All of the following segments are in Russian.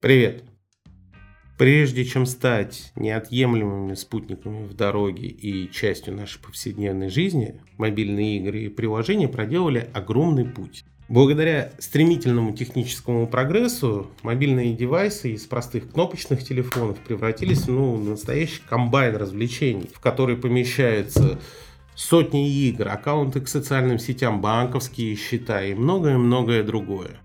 Привет! Прежде чем стать неотъемлемыми спутниками в дороге и частью нашей повседневной жизни, мобильные игры и приложения проделали огромный путь. Благодаря стремительному техническому прогрессу мобильные девайсы из простых кнопочных телефонов превратились ну, в настоящий комбайн развлечений, в который помещаются сотни игр, аккаунты к социальным сетям, банковские счета и многое-многое другое.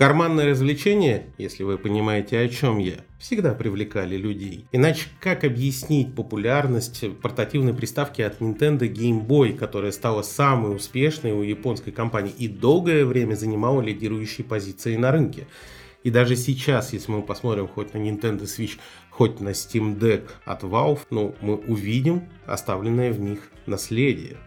Карманные развлечения, если вы понимаете о чем я, всегда привлекали людей. Иначе как объяснить популярность портативной приставки от Nintendo Game Boy, которая стала самой успешной у японской компании и долгое время занимала лидирующие позиции на рынке? И даже сейчас, если мы посмотрим хоть на Nintendo Switch, хоть на Steam Deck от Valve, ну, мы увидим оставленное в них наследие.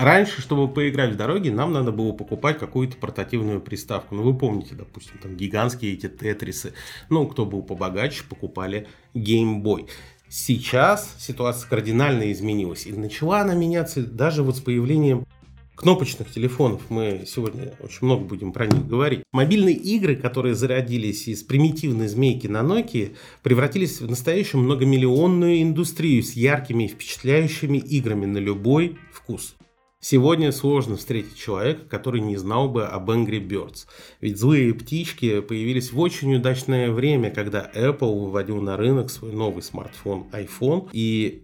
Раньше, чтобы поиграть в дороге, нам надо было покупать какую-то портативную приставку. Ну, вы помните, допустим, там гигантские эти тетрисы. Ну, кто был побогаче, покупали Game Boy. Сейчас ситуация кардинально изменилась. И начала она меняться даже вот с появлением кнопочных телефонов. Мы сегодня очень много будем про них говорить. Мобильные игры, которые зародились из примитивной змейки на Nokia, превратились в настоящую многомиллионную индустрию с яркими и впечатляющими играми на любой вкус. Сегодня сложно встретить человека, который не знал бы об Angry Birds. Ведь злые птички появились в очень удачное время, когда Apple выводил на рынок свой новый смартфон iPhone. И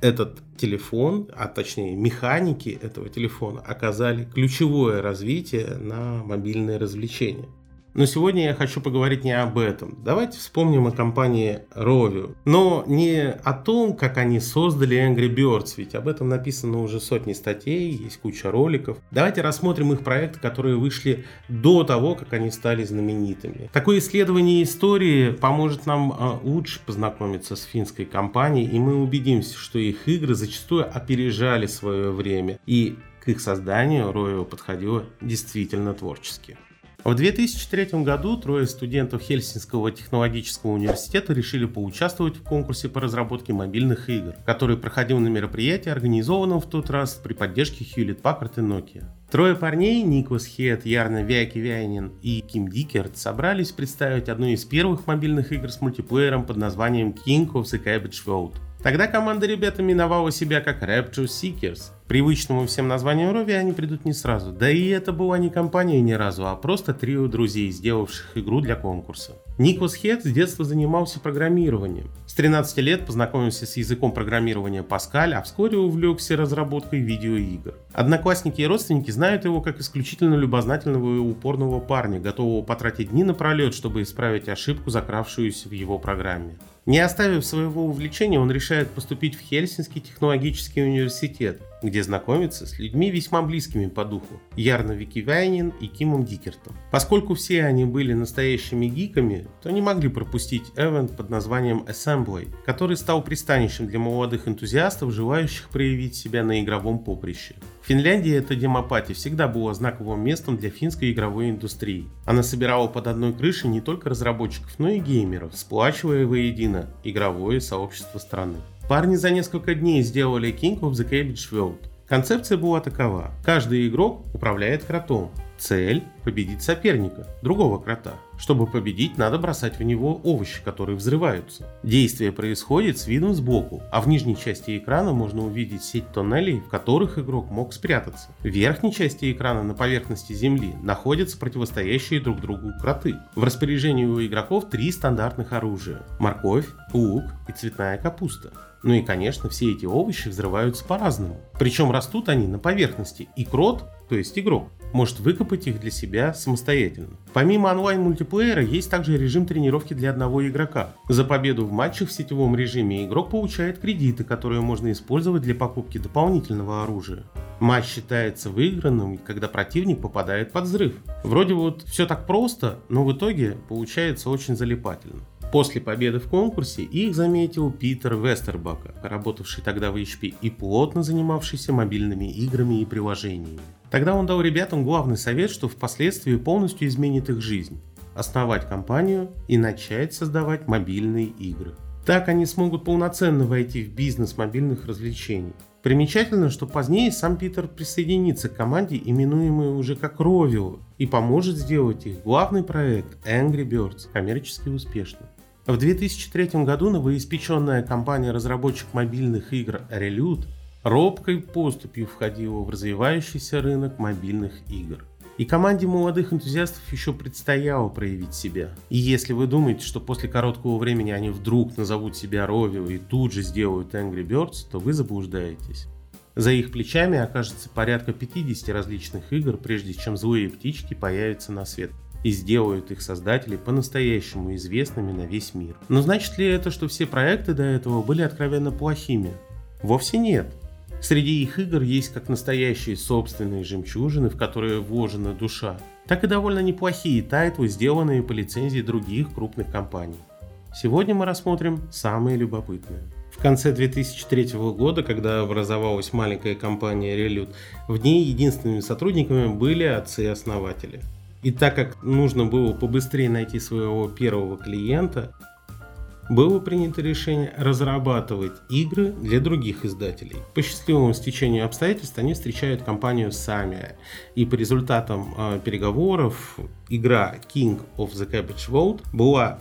этот телефон, а точнее механики этого телефона оказали ключевое развитие на мобильные развлечения. Но сегодня я хочу поговорить не об этом. Давайте вспомним о компании Rovio. Но не о том, как они создали Angry Birds, ведь об этом написано уже сотни статей, есть куча роликов. Давайте рассмотрим их проекты, которые вышли до того, как они стали знаменитыми. Такое исследование истории поможет нам а, лучше познакомиться с финской компанией, и мы убедимся, что их игры зачастую опережали свое время, и к их созданию Rovio подходило действительно творчески. В 2003 году трое студентов Хельсинского технологического университета решили поучаствовать в конкурсе по разработке мобильных игр, который проходил на мероприятии, организованном в тот раз при поддержке Hewlett Packard и Nokia. Трое парней, Никос Хет, Ярна Вякивянин и Ким Дикерт, собрались представить одну из первых мобильных игр с мультиплеером под названием King of the Cabbage World. Тогда команда ребят именовала себя как Rapture Seekers. Привычному всем названию Рови они придут не сразу. Да и это была не компания ни разу, а просто трио друзей, сделавших игру для конкурса. Никос Хед с детства занимался программированием. С 13 лет познакомился с языком программирования Pascal, а вскоре увлекся разработкой видеоигр. Одноклассники и родственники знают его как исключительно любознательного и упорного парня, готового потратить дни напролет, чтобы исправить ошибку, закравшуюся в его программе. Не оставив своего увлечения, он решает поступить в Хельсинский технологический университет, где знакомится с людьми весьма близкими по духу – Ярно Викивайнин и Кимом Дикертом. Поскольку все они были настоящими гиками, то не могли пропустить эвент под названием Assembly, который стал пристанищем для молодых энтузиастов, желающих проявить себя на игровом поприще. В Финляндии эта демопати всегда была знаковым местом для финской игровой индустрии. Она собирала под одной крышей не только разработчиков, но и геймеров, сплачивая воедино игровое сообщество страны. Парни за несколько дней сделали King of the Cabbage World. Концепция была такова. Каждый игрок управляет кротом. Цель – победить соперника, другого крота. Чтобы победить, надо бросать в него овощи, которые взрываются. Действие происходит с видом сбоку, а в нижней части экрана можно увидеть сеть тоннелей, в которых игрок мог спрятаться. В верхней части экрана на поверхности земли находятся противостоящие друг другу кроты. В распоряжении у игроков три стандартных оружия – морковь, лук и цветная капуста. Ну и, конечно, все эти овощи взрываются по-разному. Причем растут они на поверхности, и крот, то есть игрок, может выкопать их для себя самостоятельно. Помимо онлайн-мультиплеера есть также режим тренировки для одного игрока. За победу в матчах в сетевом режиме игрок получает кредиты, которые можно использовать для покупки дополнительного оружия. Матч считается выигранным, когда противник попадает под взрыв. Вроде вот все так просто, но в итоге получается очень залипательно. После победы в конкурсе их заметил Питер Вестербака, работавший тогда в HP и плотно занимавшийся мобильными играми и приложениями. Тогда он дал ребятам главный совет, что впоследствии полностью изменит их жизнь – основать компанию и начать создавать мобильные игры. Так они смогут полноценно войти в бизнес мобильных развлечений. Примечательно, что позднее сам Питер присоединится к команде, именуемой уже как Rovio, и поможет сделать их главный проект Angry Birds коммерчески успешным. В 2003 году новоиспеченная компания-разработчик мобильных игр Relut робкой поступью входила в развивающийся рынок мобильных игр. И команде молодых энтузиастов еще предстояло проявить себя. И если вы думаете, что после короткого времени они вдруг назовут себя Rovio и тут же сделают Angry Birds, то вы заблуждаетесь. За их плечами окажется порядка 50 различных игр, прежде чем злые птички появятся на свет и сделают их создателей по-настоящему известными на весь мир. Но значит ли это, что все проекты до этого были откровенно плохими? Вовсе нет. Среди их игр есть как настоящие собственные жемчужины, в которые вложена душа, так и довольно неплохие тайтлы, сделанные по лицензии других крупных компаний. Сегодня мы рассмотрим самые любопытные. В конце 2003 года, когда образовалась маленькая компания Relude, в ней единственными сотрудниками были отцы-основатели. И так как нужно было побыстрее найти своего первого клиента, было принято решение разрабатывать игры для других издателей. По счастливому стечению обстоятельств они встречают компанию сами. И по результатам э, переговоров игра King of the Cabbage Vault была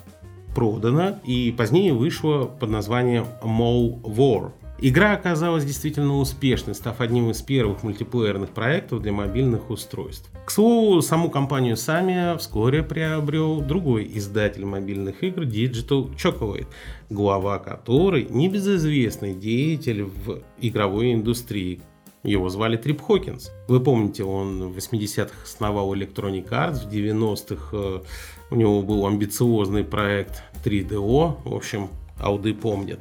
продана и позднее вышла под названием Mole War. Игра оказалась действительно успешной, став одним из первых мультиплеерных проектов для мобильных устройств. К слову, саму компанию Самия вскоре приобрел другой издатель мобильных игр Digital Chocolate, глава которой небезызвестный деятель в игровой индустрии. Его звали Трип Хокинс. Вы помните, он в 80-х основал Electronic Arts, в 90-х э, у него был амбициозный проект 3DO, в общем, ауды помнят.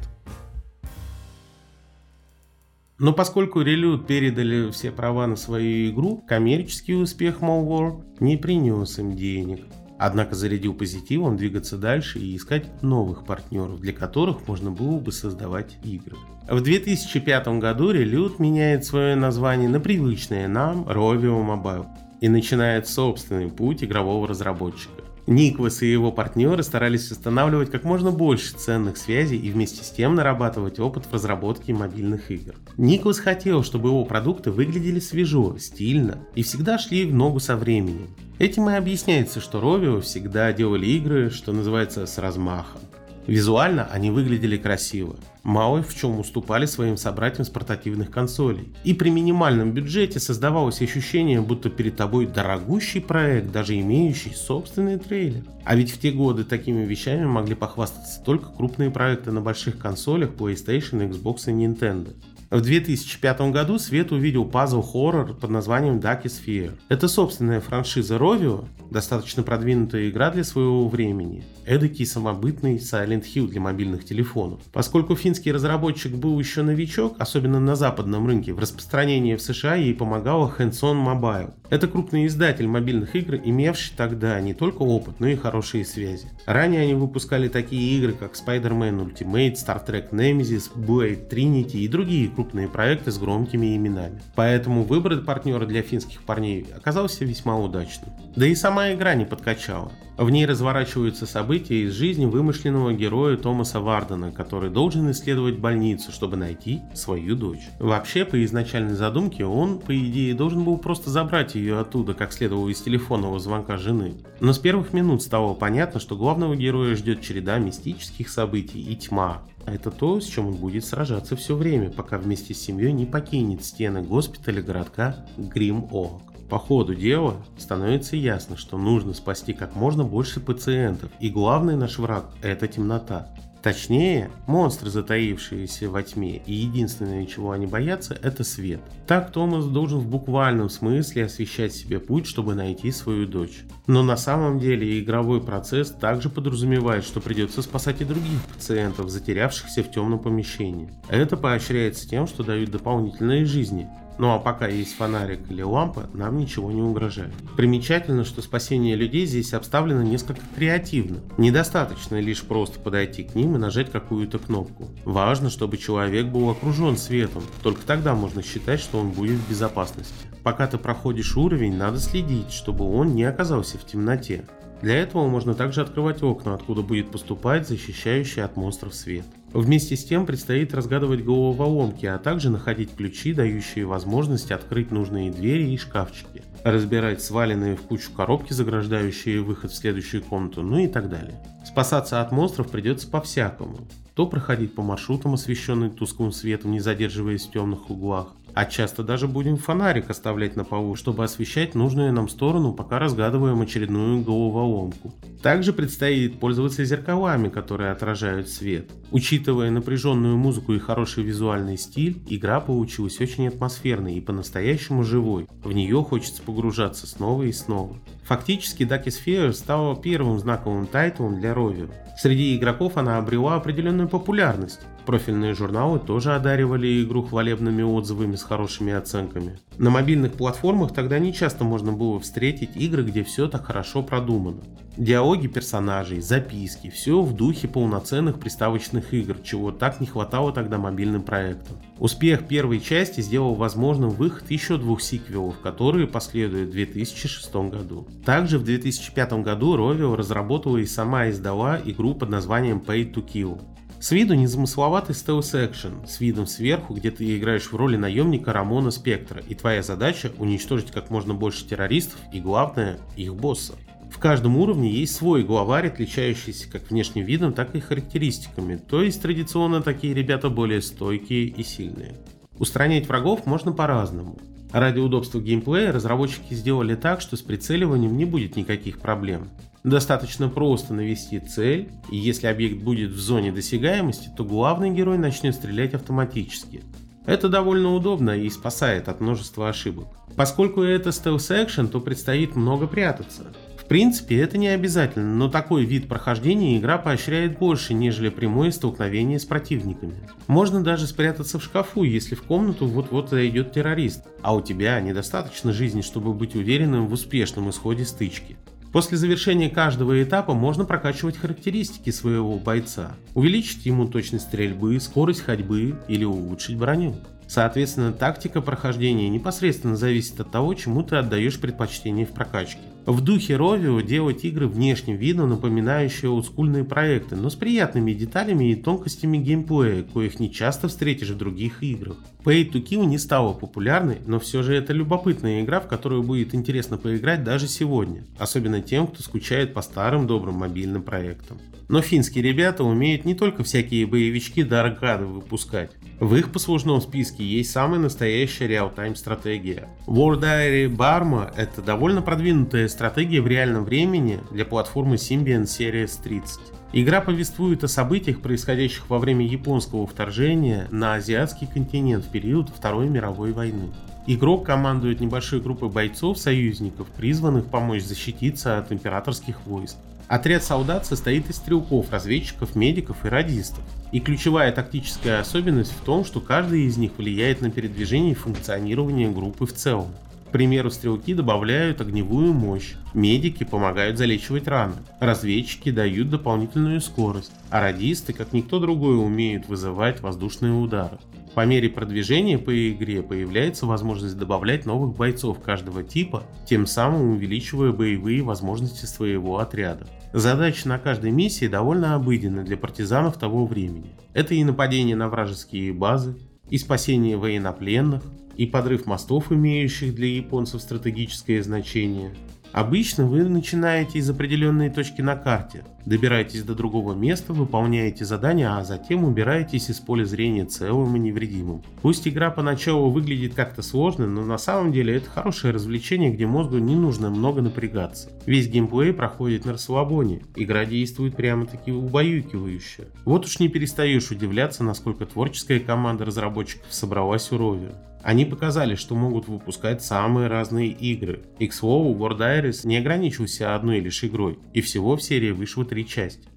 Но поскольку Reload передали все права на свою игру, коммерческий успех Malware не принес им денег. Однако зарядил позитивом двигаться дальше и искать новых партнеров, для которых можно было бы создавать игры. В 2005 году Reload меняет свое название на привычное нам Rovio Mobile и начинает собственный путь игрового разработчика. Никвас и его партнеры старались устанавливать как можно больше ценных связей и вместе с тем нарабатывать опыт в разработке мобильных игр. Никвас хотел, чтобы его продукты выглядели свежо, стильно и всегда шли в ногу со временем. Этим и объясняется, что Rovio всегда делали игры, что называется, с размахом. Визуально они выглядели красиво, мало в чем уступали своим собратьям с портативных консолей. И при минимальном бюджете создавалось ощущение, будто перед тобой дорогущий проект, даже имеющий собственный трейлер. А ведь в те годы такими вещами могли похвастаться только крупные проекты на больших консолях PlayStation, Xbox и Nintendo. В 2005 году свет увидел пазл-хоррор под названием Ducky Sphere. Это собственная франшиза Rovio, достаточно продвинутая игра для своего времени. Эдакий самобытный Silent Hill для мобильных телефонов. Поскольку финский разработчик был еще новичок, особенно на западном рынке, в распространении в США ей помогала Hands-On Mobile. Это крупный издатель мобильных игр, имевший тогда не только опыт, но и хорошие связи. Ранее они выпускали такие игры, как Spider-Man Ultimate, Star Trek Nemesis, Blade Trinity и другие крупные проекты с громкими именами. Поэтому выбор партнера для финских парней оказался весьма удачным. Да и сама игра не подкачала. В ней разворачиваются события из жизни вымышленного героя Томаса Вардена, который должен исследовать больницу, чтобы найти свою дочь. Вообще, по изначальной задумке, он, по идее, должен был просто забрать ее оттуда, как следовало из телефонного звонка жены. Но с первых минут стало понятно, что главного героя ждет череда мистических событий и тьма. А это то, с чем он будет сражаться все время, пока вместе с семьей не покинет стены госпиталя городка Грим-Оак. По ходу дела становится ясно, что нужно спасти как можно больше пациентов, и главный наш враг – это темнота. Точнее, монстры, затаившиеся во тьме, и единственное, чего они боятся, это свет. Так Томас должен в буквальном смысле освещать себе путь, чтобы найти свою дочь. Но на самом деле игровой процесс также подразумевает, что придется спасать и других пациентов, затерявшихся в темном помещении. Это поощряется тем, что дают дополнительные жизни, ну а пока есть фонарик или лампа, нам ничего не угрожает. Примечательно, что спасение людей здесь обставлено несколько креативно. Недостаточно лишь просто подойти к ним и нажать какую-то кнопку. Важно, чтобы человек был окружен светом, только тогда можно считать, что он будет в безопасности. Пока ты проходишь уровень, надо следить, чтобы он не оказался в темноте. Для этого можно также открывать окна, откуда будет поступать защищающий от монстров свет. Вместе с тем предстоит разгадывать головоломки, а также находить ключи, дающие возможность открыть нужные двери и шкафчики, разбирать сваленные в кучу коробки, заграждающие выход в следующую комнату, ну и так далее. Спасаться от монстров придется по-всякому. То проходить по маршрутам, освещенным тусклым светом, не задерживаясь в темных углах, а часто даже будем фонарик оставлять на полу, чтобы освещать нужную нам сторону, пока разгадываем очередную головоломку. Также предстоит пользоваться зеркалами, которые отражают свет. Учитывая напряженную музыку и хороший визуальный стиль, игра получилась очень атмосферной и по-настоящему живой. В нее хочется погружаться снова и снова. Фактически Ducky Sphere стала первым знаковым тайтлом для Rovio. Среди игроков она обрела определенную популярность. Профильные журналы тоже одаривали игру хвалебными отзывами с хорошими оценками. На мобильных платформах тогда не часто можно было встретить игры, где все так хорошо продумано. Диалоги персонажей, записки, все в духе полноценных приставочных игр, чего так не хватало тогда мобильным проектам. Успех первой части сделал возможным выход еще двух сиквелов, которые последуют в 2006 году. Также в 2005 году Rovio разработала и сама издала игру под названием Pay to Kill. С виду незамысловатый стелс-экшен, с видом сверху, где ты играешь в роли наемника Рамона Спектра, и твоя задача уничтожить как можно больше террористов и, главное, их босса. В каждом уровне есть свой главарь, отличающийся как внешним видом, так и характеристиками, то есть традиционно такие ребята более стойкие и сильные. Устранять врагов можно по-разному. Ради удобства геймплея разработчики сделали так, что с прицеливанием не будет никаких проблем. Достаточно просто навести цель, и если объект будет в зоне досягаемости, то главный герой начнет стрелять автоматически. Это довольно удобно и спасает от множества ошибок. Поскольку это стелс-экшен, то предстоит много прятаться. В принципе, это не обязательно, но такой вид прохождения игра поощряет больше, нежели прямое столкновение с противниками. Можно даже спрятаться в шкафу, если в комнату вот-вот зайдет террорист, а у тебя недостаточно жизни, чтобы быть уверенным в успешном исходе стычки. После завершения каждого этапа можно прокачивать характеристики своего бойца, увеличить ему точность стрельбы, скорость ходьбы или улучшить броню. Соответственно, тактика прохождения непосредственно зависит от того, чему ты отдаешь предпочтение в прокачке. В духе Rovio делать игры внешним видом, напоминающие олдскульные проекты, но с приятными деталями и тонкостями геймплея, коих не часто встретишь в других играх. Pay to Kill не стала популярной, но все же это любопытная игра, в которую будет интересно поиграть даже сегодня, особенно тем, кто скучает по старым добрым мобильным проектам. Но финские ребята умеют не только всякие боевички до аркады выпускать. В их послужном списке есть самая настоящая реал-тайм стратегия. War Diary Barma это довольно продвинутая стратегия в реальном времени для платформы Symbian Series 30. Игра повествует о событиях, происходящих во время японского вторжения на азиатский континент в период Второй мировой войны. Игрок командует небольшой группой бойцов-союзников, призванных помочь защититься от императорских войск. Отряд солдат состоит из стрелков, разведчиков, медиков и радистов. И ключевая тактическая особенность в том, что каждый из них влияет на передвижение и функционирование группы в целом. Примеру, стрелки добавляют огневую мощь, медики помогают залечивать раны, разведчики дают дополнительную скорость, а радисты, как никто другой, умеют вызывать воздушные удары. По мере продвижения по игре появляется возможность добавлять новых бойцов каждого типа, тем самым увеличивая боевые возможности своего отряда. Задачи на каждой миссии довольно обыденны для партизанов того времени. Это и нападение на вражеские базы, и спасение военнопленных, и подрыв мостов, имеющих для японцев стратегическое значение, Обычно вы начинаете из определенной точки на карте, добираетесь до другого места, выполняете задания, а затем убираетесь из поля зрения целым и невредимым. Пусть игра поначалу выглядит как-то сложно, но на самом деле это хорошее развлечение, где мозгу не нужно много напрягаться. Весь геймплей проходит на расслабоне, игра действует прямо-таки убаюкивающе. Вот уж не перестаешь удивляться, насколько творческая команда разработчиков собралась у Rovio. Они показали, что могут выпускать самые разные игры. И к слову, War Diaries не ограничился одной лишь игрой, и всего в серии вышло три части.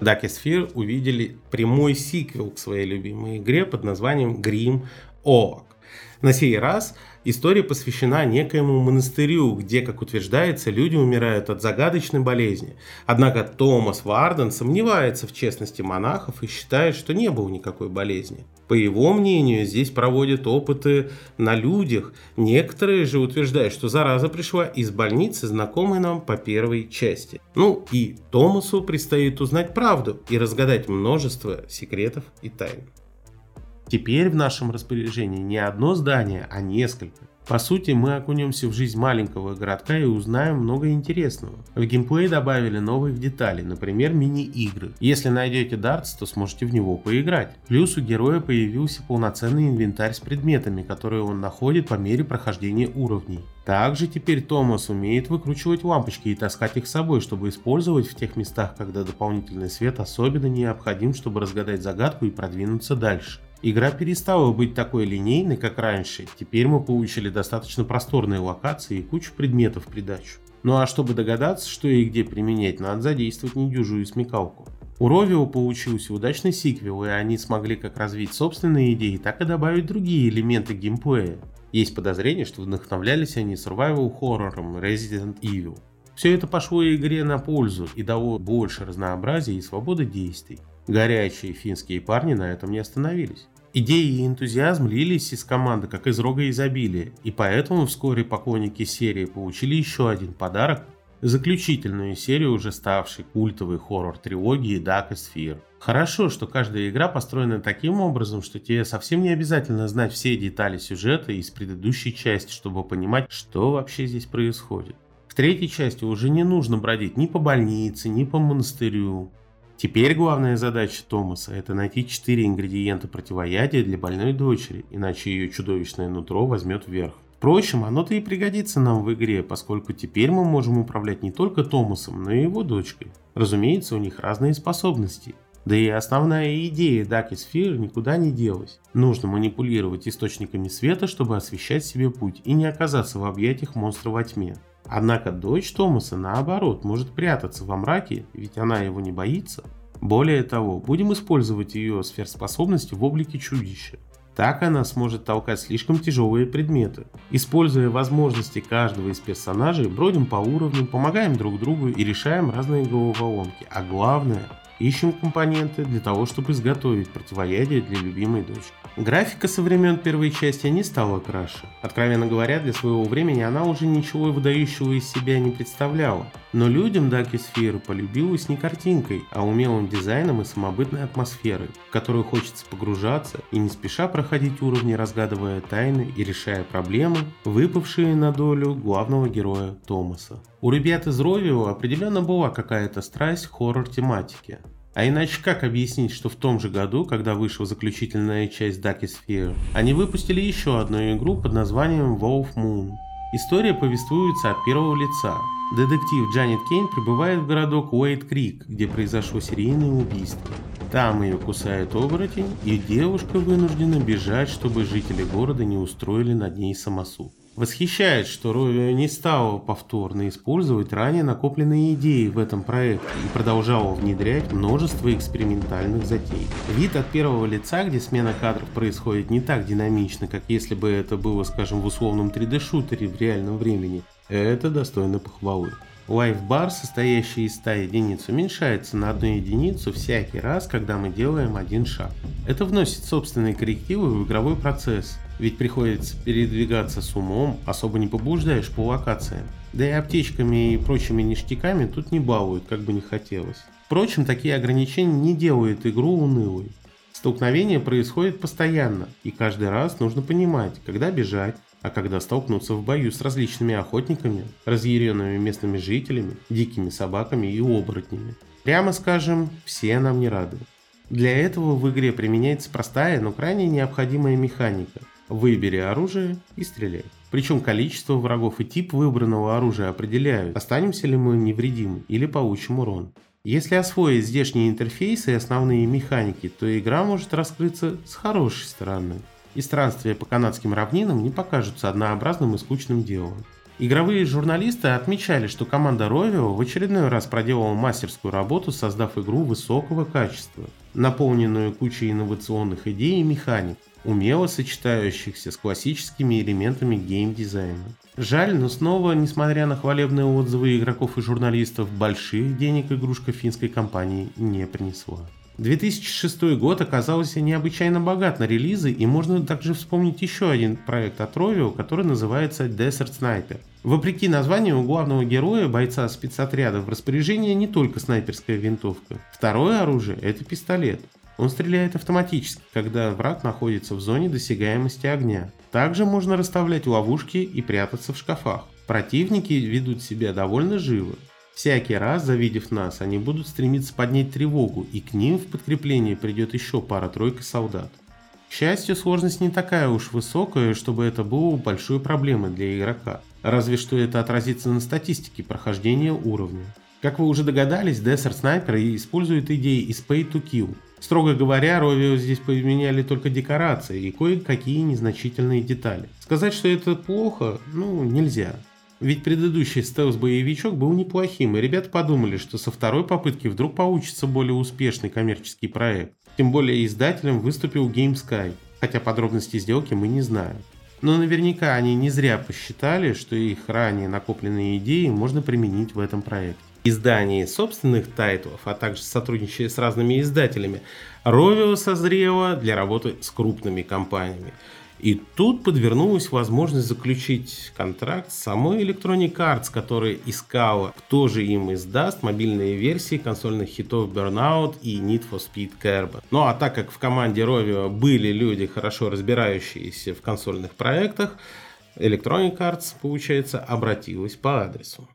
Duck увидели прямой сиквел к своей любимой игре под названием Grim Oak. На сей раз история посвящена некоему монастырю, где, как утверждается, люди умирают от загадочной болезни. Однако Томас Варден сомневается в честности монахов и считает, что не было никакой болезни. По его мнению, здесь проводят опыты на людях. Некоторые же утверждают, что зараза пришла из больницы, знакомой нам по первой части. Ну и Томасу предстоит узнать правду и разгадать множество секретов и тайн. Теперь в нашем распоряжении не одно здание, а несколько. По сути, мы окунемся в жизнь маленького городка и узнаем много интересного. В геймплей добавили новых деталей, например, мини-игры. Если найдете дартс, то сможете в него поиграть. Плюс у героя появился полноценный инвентарь с предметами, которые он находит по мере прохождения уровней. Также теперь Томас умеет выкручивать лампочки и таскать их с собой, чтобы использовать в тех местах, когда дополнительный свет особенно необходим, чтобы разгадать загадку и продвинуться дальше. Игра перестала быть такой линейной, как раньше. Теперь мы получили достаточно просторные локации и кучу предметов в придачу. Ну а чтобы догадаться, что и где применять, надо задействовать недюжую смекалку. У Ровио получился удачный сиквел, и они смогли как развить собственные идеи, так и добавить другие элементы геймплея. Есть подозрение, что вдохновлялись они survival хоррором Resident Evil. Все это пошло игре на пользу и дало больше разнообразия и свободы действий. Горячие финские парни на этом не остановились. Идеи и энтузиазм лились из команды, как из рога изобилия, и поэтому вскоре поклонники серии получили еще один подарок – заключительную серию уже ставшей культовой хоррор-трилогии Dark Sphere. Хорошо, что каждая игра построена таким образом, что тебе совсем не обязательно знать все детали сюжета из предыдущей части, чтобы понимать, что вообще здесь происходит. В третьей части уже не нужно бродить ни по больнице, ни по монастырю. Теперь главная задача Томаса – это найти четыре ингредиента противоядия для больной дочери, иначе ее чудовищное нутро возьмет вверх. Впрочем, оно-то и пригодится нам в игре, поскольку теперь мы можем управлять не только Томасом, но и его дочкой. Разумеется, у них разные способности. Да и основная идея Даки Sphere никуда не делась. Нужно манипулировать источниками света, чтобы освещать себе путь и не оказаться в объятиях монстра во тьме. Однако дочь Томаса, наоборот, может прятаться во мраке, ведь она его не боится. Более того, будем использовать ее сверхспособности в облике чудища. Так она сможет толкать слишком тяжелые предметы. Используя возможности каждого из персонажей, бродим по уровням, помогаем друг другу и решаем разные головоломки. А главное, ищем компоненты для того, чтобы изготовить противоядие для любимой дочки. Графика со времен первой части не стала краше. Откровенно говоря, для своего времени она уже ничего выдающего из себя не представляла. Но людям Даки Сферы полюбилась не картинкой, а умелым дизайном и самобытной атмосферой, в которую хочется погружаться и не спеша проходить уровни, разгадывая тайны и решая проблемы, выпавшие на долю главного героя Томаса. У ребят из Ровио определенно была какая-то страсть к хоррор-тематике. А иначе как объяснить, что в том же году, когда вышла заключительная часть Ducky Sphere, они выпустили еще одну игру под названием Wolf Moon. История повествуется от первого лица. Детектив Джанет Кейн прибывает в городок Уэйт Крик, где произошло серийное убийство. Там ее кусает оборотень, и девушка вынуждена бежать, чтобы жители города не устроили над ней самосуд. Восхищает, что Ровио не стал повторно использовать ранее накопленные идеи в этом проекте и продолжал внедрять множество экспериментальных затей. Вид от первого лица, где смена кадров происходит не так динамично, как если бы это было, скажем, в условном 3D-шутере в реальном времени, это достойно похвалы. Лайфбар, состоящий из 100 единиц, уменьшается на одну единицу всякий раз, когда мы делаем один шаг. Это вносит собственные коррективы в игровой процесс, ведь приходится передвигаться с умом, особо не побуждаешь по локациям. Да и аптечками и прочими ништяками тут не балуют, как бы не хотелось. Впрочем, такие ограничения не делают игру унылой. Столкновение происходит постоянно, и каждый раз нужно понимать, когда бежать, а когда столкнуться в бою с различными охотниками, разъяренными местными жителями, дикими собаками и оборотнями. Прямо скажем, все нам не рады. Для этого в игре применяется простая, но крайне необходимая механика – Выбери оружие и стреляй. Причем количество врагов и тип выбранного оружия определяют, останемся ли мы невредимы или получим урон. Если освоить здешние интерфейсы и основные механики, то игра может раскрыться с хорошей стороны. И странствия по канадским равнинам не покажутся однообразным и скучным делом. Игровые журналисты отмечали, что команда Rovio в очередной раз проделала мастерскую работу, создав игру высокого качества, наполненную кучей инновационных идей и механик, умело сочетающихся с классическими элементами геймдизайна. Жаль, но снова, несмотря на хвалебные отзывы игроков и журналистов, больших денег игрушка финской компании не принесла. 2006 год оказался необычайно богат на релизы, и можно также вспомнить еще один проект от Rovio, который называется Desert Sniper. Вопреки названию, у главного героя, бойца спецотряда, в распоряжении не только снайперская винтовка. Второе оружие – это пистолет. Он стреляет автоматически, когда враг находится в зоне досягаемости огня. Также можно расставлять ловушки и прятаться в шкафах. Противники ведут себя довольно живо. Всякий раз, завидев нас, они будут стремиться поднять тревогу, и к ним в подкрепление придет еще пара-тройка солдат. К счастью, сложность не такая уж высокая, чтобы это было большой проблемой для игрока. Разве что это отразится на статистике прохождения уровня. Как вы уже догадались, Desert Sniper использует идеи из Pay to Kill. Строго говоря, Rovio здесь поменяли только декорации и кое-какие незначительные детали. Сказать, что это плохо, ну, нельзя. Ведь предыдущий стелс-боевичок был неплохим, и ребята подумали, что со второй попытки вдруг получится более успешный коммерческий проект. Тем более издателем выступил GameSky, хотя подробности сделки мы не знаем. Но наверняка они не зря посчитали, что их ранее накопленные идеи можно применить в этом проекте. Издании собственных тайтлов, а также сотрудничая с разными издателями, Rovio созрела для работы с крупными компаниями – и тут подвернулась возможность заключить контракт с самой Electronic Arts, которая искала, кто же им издаст мобильные версии консольных хитов Burnout и Need for Speed Carbon. Ну а так как в команде Rovio были люди, хорошо разбирающиеся в консольных проектах, Electronic Arts, получается, обратилась по адресу.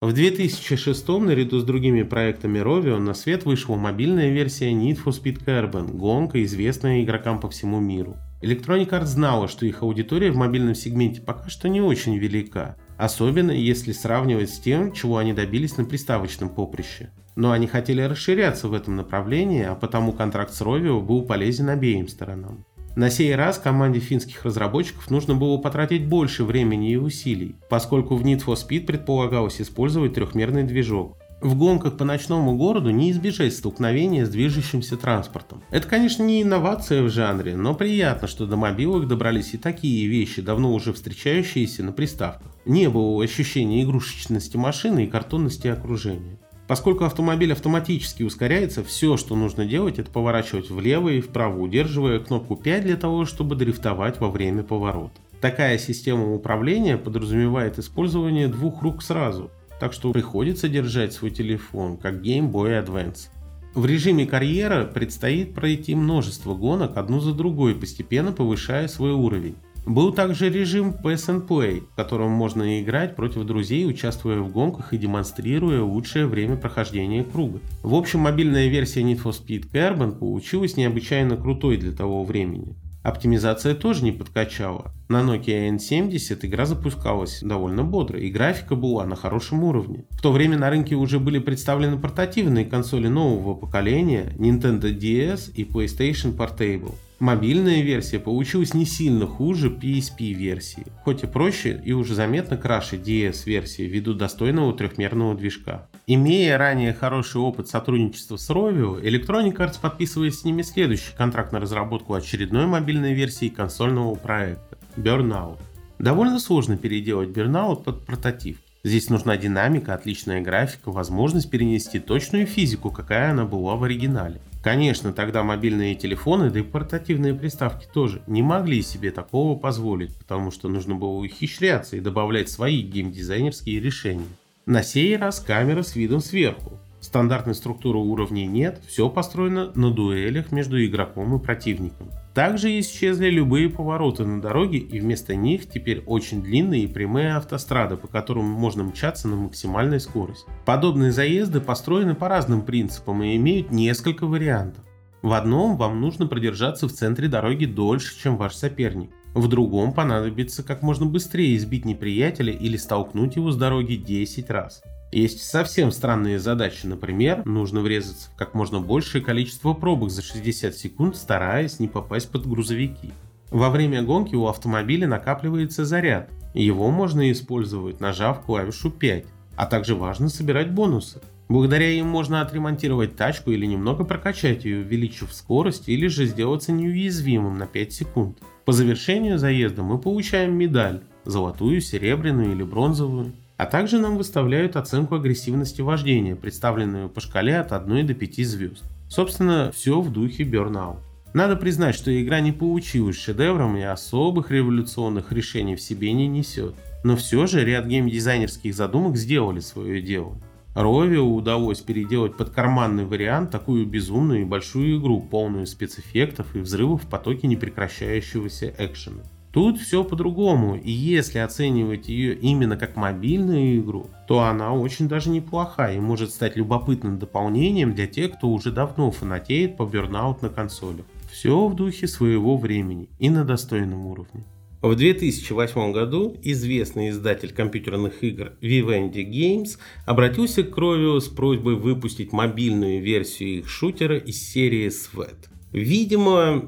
В 2006 наряду с другими проектами Rovio на свет вышла мобильная версия Need for Speed Carbon, гонка, известная игрокам по всему миру. Electronic Arts знала, что их аудитория в мобильном сегменте пока что не очень велика, особенно если сравнивать с тем, чего они добились на приставочном поприще. Но они хотели расширяться в этом направлении, а потому контракт с Rovio был полезен обеим сторонам. На сей раз команде финских разработчиков нужно было потратить больше времени и усилий, поскольку в Need for Speed предполагалось использовать трехмерный движок. В гонках по ночному городу не избежать столкновения с движущимся транспортом. Это, конечно, не инновация в жанре, но приятно, что до мобилок добрались и такие вещи, давно уже встречающиеся на приставках. Не было ощущения игрушечности машины и картонности окружения. Поскольку автомобиль автоматически ускоряется, все, что нужно делать, это поворачивать влево и вправо, удерживая кнопку 5 для того, чтобы дрифтовать во время поворота. Такая система управления подразумевает использование двух рук сразу, так что приходится держать свой телефон, как Game Boy Advance. В режиме карьера предстоит пройти множество гонок одну за другой, постепенно повышая свой уровень. Был также режим Pass and Play, в котором можно играть против друзей, участвуя в гонках и демонстрируя лучшее время прохождения круга. В общем, мобильная версия Need for Speed Carbon получилась необычайно крутой для того времени. Оптимизация тоже не подкачала. На Nokia N70 игра запускалась довольно бодро, и графика была на хорошем уровне. В то время на рынке уже были представлены портативные консоли нового поколения Nintendo DS и PlayStation Portable. Мобильная версия получилась не сильно хуже PSP версии, хоть и проще и уже заметно краше DS версии ввиду достойного трехмерного движка. Имея ранее хороший опыт сотрудничества с Rovio, Electronic Arts подписывает с ними следующий контракт на разработку очередной мобильной версии консольного проекта – Burnout. Довольно сложно переделать Burnout под прототип. Здесь нужна динамика, отличная графика, возможность перенести точную физику, какая она была в оригинале. Конечно, тогда мобильные телефоны, да и портативные приставки тоже не могли себе такого позволить, потому что нужно было ухищряться и добавлять свои геймдизайнерские решения. На сей раз камера с видом сверху. Стандартной структуры уровней нет, все построено на дуэлях между игроком и противником. Также исчезли любые повороты на дороге и вместо них теперь очень длинные и прямые автострады, по которым можно мчаться на максимальной скорости. Подобные заезды построены по разным принципам и имеют несколько вариантов. В одном вам нужно продержаться в центре дороги дольше, чем ваш соперник. В другом понадобится как можно быстрее избить неприятеля или столкнуть его с дороги 10 раз. Есть совсем странные задачи, например, нужно врезаться в как можно большее количество пробок за 60 секунд, стараясь не попасть под грузовики. Во время гонки у автомобиля накапливается заряд, Его можно использовать, нажав клавишу 5, а также важно собирать бонусы. Благодаря им можно отремонтировать тачку или немного прокачать ее, увеличив скорость или же сделаться неуязвимым на 5 секунд. По завершению заезда мы получаем медаль, золотую, серебряную или бронзовую. А также нам выставляют оценку агрессивности вождения, представленную по шкале от 1 до 5 звезд. Собственно, все в духе Burnout. Надо признать, что игра не получилась шедевром и особых революционных решений в себе не несет. Но все же ряд геймдизайнерских задумок сделали свое дело. Ровио удалось переделать под карманный вариант такую безумную и большую игру, полную спецэффектов и взрывов в потоке непрекращающегося экшена. Тут все по-другому, и если оценивать ее именно как мобильную игру, то она очень даже неплоха и может стать любопытным дополнением для тех, кто уже давно фанатеет по Burnout на консолях. Все в духе своего времени и на достойном уровне. В 2008 году известный издатель компьютерных игр Vivendi Games обратился к Rovio с просьбой выпустить мобильную версию их шутера из серии Sweat. Видимо,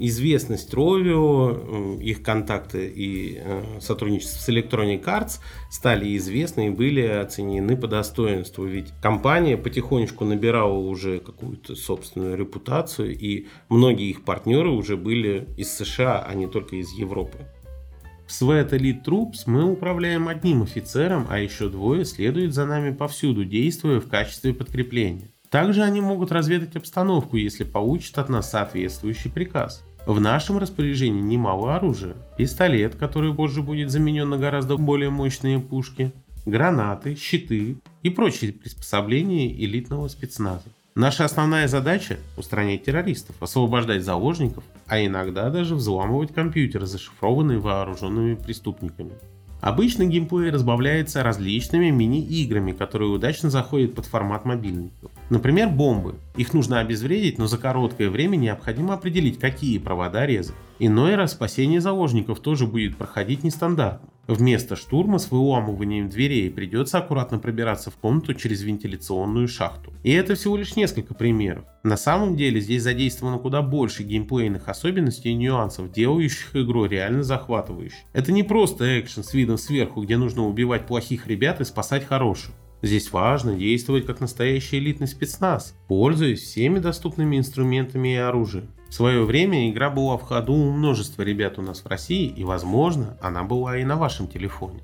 известность Rovio, их контакты и э, сотрудничество с Electronic Arts стали известны и были оценены по достоинству. Ведь компания потихонечку набирала уже какую-то собственную репутацию, и многие их партнеры уже были из США, а не только из Европы. В Sweat Elite Troops мы управляем одним офицером, а еще двое следуют за нами повсюду, действуя в качестве подкрепления. Также они могут разведать обстановку, если получат от нас соответствующий приказ. В нашем распоряжении немало оружия. Пистолет, который позже будет заменен на гораздо более мощные пушки, гранаты, щиты и прочие приспособления элитного спецназа. Наша основная задача – устранять террористов, освобождать заложников, а иногда даже взламывать компьютеры, зашифрованные вооруженными преступниками. Обычно геймплей разбавляется различными мини-играми, которые удачно заходят под формат мобильников. Например, бомбы. Их нужно обезвредить, но за короткое время необходимо определить, какие провода резать. Иной раз спасение заложников тоже будет проходить нестандартно. Вместо штурма с выламыванием дверей придется аккуратно пробираться в комнату через вентиляционную шахту. И это всего лишь несколько примеров. На самом деле здесь задействовано куда больше геймплейных особенностей и нюансов, делающих игру реально захватывающей. Это не просто экшен с видом сверху, где нужно убивать плохих ребят и спасать хороших. Здесь важно действовать как настоящий элитный спецназ, пользуясь всеми доступными инструментами и оружием. В свое время игра была в ходу у множества ребят у нас в России, и, возможно, она была и на вашем телефоне.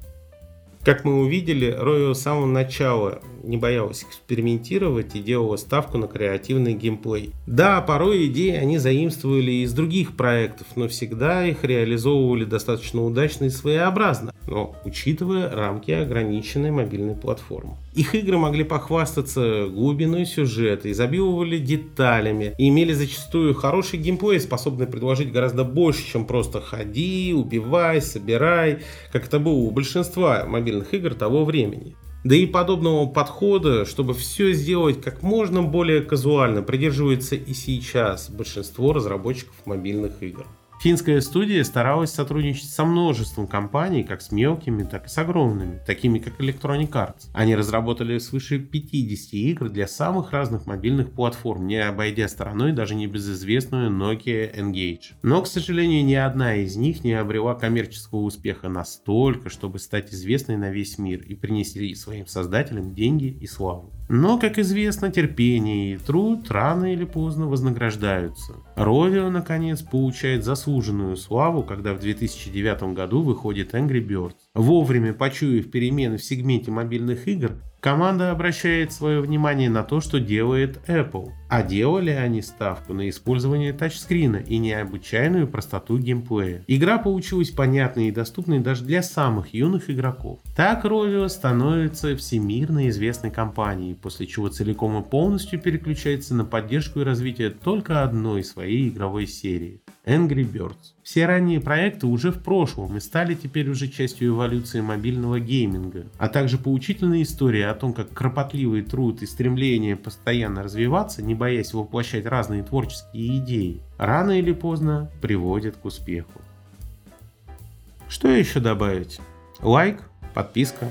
Как мы увидели, Ровио с самого начала не боялась экспериментировать и делала ставку на креативный геймплей. Да, порой идеи они заимствовали из других проектов, но всегда их реализовывали достаточно удачно и своеобразно, но учитывая рамки ограниченной мобильной платформы. Их игры могли похвастаться глубиной сюжета, изобиловали деталями и имели зачастую хороший геймплей, способный предложить гораздо больше, чем просто ходи, убивай, собирай, как это было у большинства мобильных игр того времени. Да и подобного подхода, чтобы все сделать как можно более казуально, придерживается и сейчас большинство разработчиков мобильных игр. Финская студия старалась сотрудничать со множеством компаний, как с мелкими, так и с огромными, такими как Electronic Arts. Они разработали свыше 50 игр для самых разных мобильных платформ, не обойдя стороной даже небезызвестную Nokia Engage. Но, к сожалению, ни одна из них не обрела коммерческого успеха настолько, чтобы стать известной на весь мир и принести своим создателям деньги и славу. Но, как известно, терпение и труд рано или поздно вознаграждаются. Ровио, наконец, получает заслуженную славу, когда в 2009 году выходит Angry Birds. Вовремя почуяв перемены в сегменте мобильных игр, Команда обращает свое внимание на то, что делает Apple. А делали они ставку на использование тачскрина и необычайную простоту геймплея. Игра получилась понятной и доступной даже для самых юных игроков. Так Rovio становится всемирно известной компанией, после чего целиком и полностью переключается на поддержку и развитие только одной своей игровой серии. Angry Birds. Все ранние проекты уже в прошлом и стали теперь уже частью эволюции мобильного гейминга, а также поучительная история о том, как кропотливый труд и стремление постоянно развиваться, не боясь воплощать разные творческие идеи, рано или поздно приводят к успеху. Что еще добавить? Лайк, подписка,